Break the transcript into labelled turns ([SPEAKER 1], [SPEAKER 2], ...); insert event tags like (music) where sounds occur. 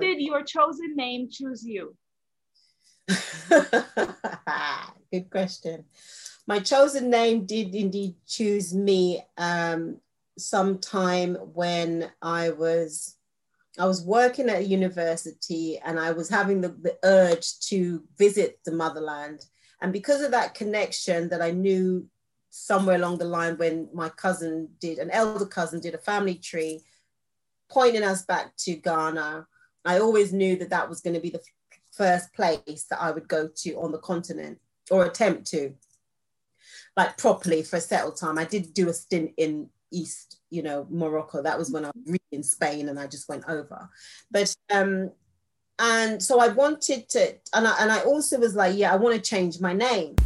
[SPEAKER 1] did your chosen name choose you? (laughs)
[SPEAKER 2] Good question. My chosen name did indeed choose me um, sometime when I was I was working at a university and I was having the, the urge to visit the motherland. And because of that connection that I knew somewhere along the line when my cousin did, an elder cousin did a family tree pointing us back to Ghana, I always knew that that was going to be the first place that I would go to on the continent or attempt to, like properly for a settled time. I did do a stint in East, you know, Morocco. That was when I was really in Spain and I just went over. But um, and so I wanted to, and I, and I also was like, yeah, I want to change my name.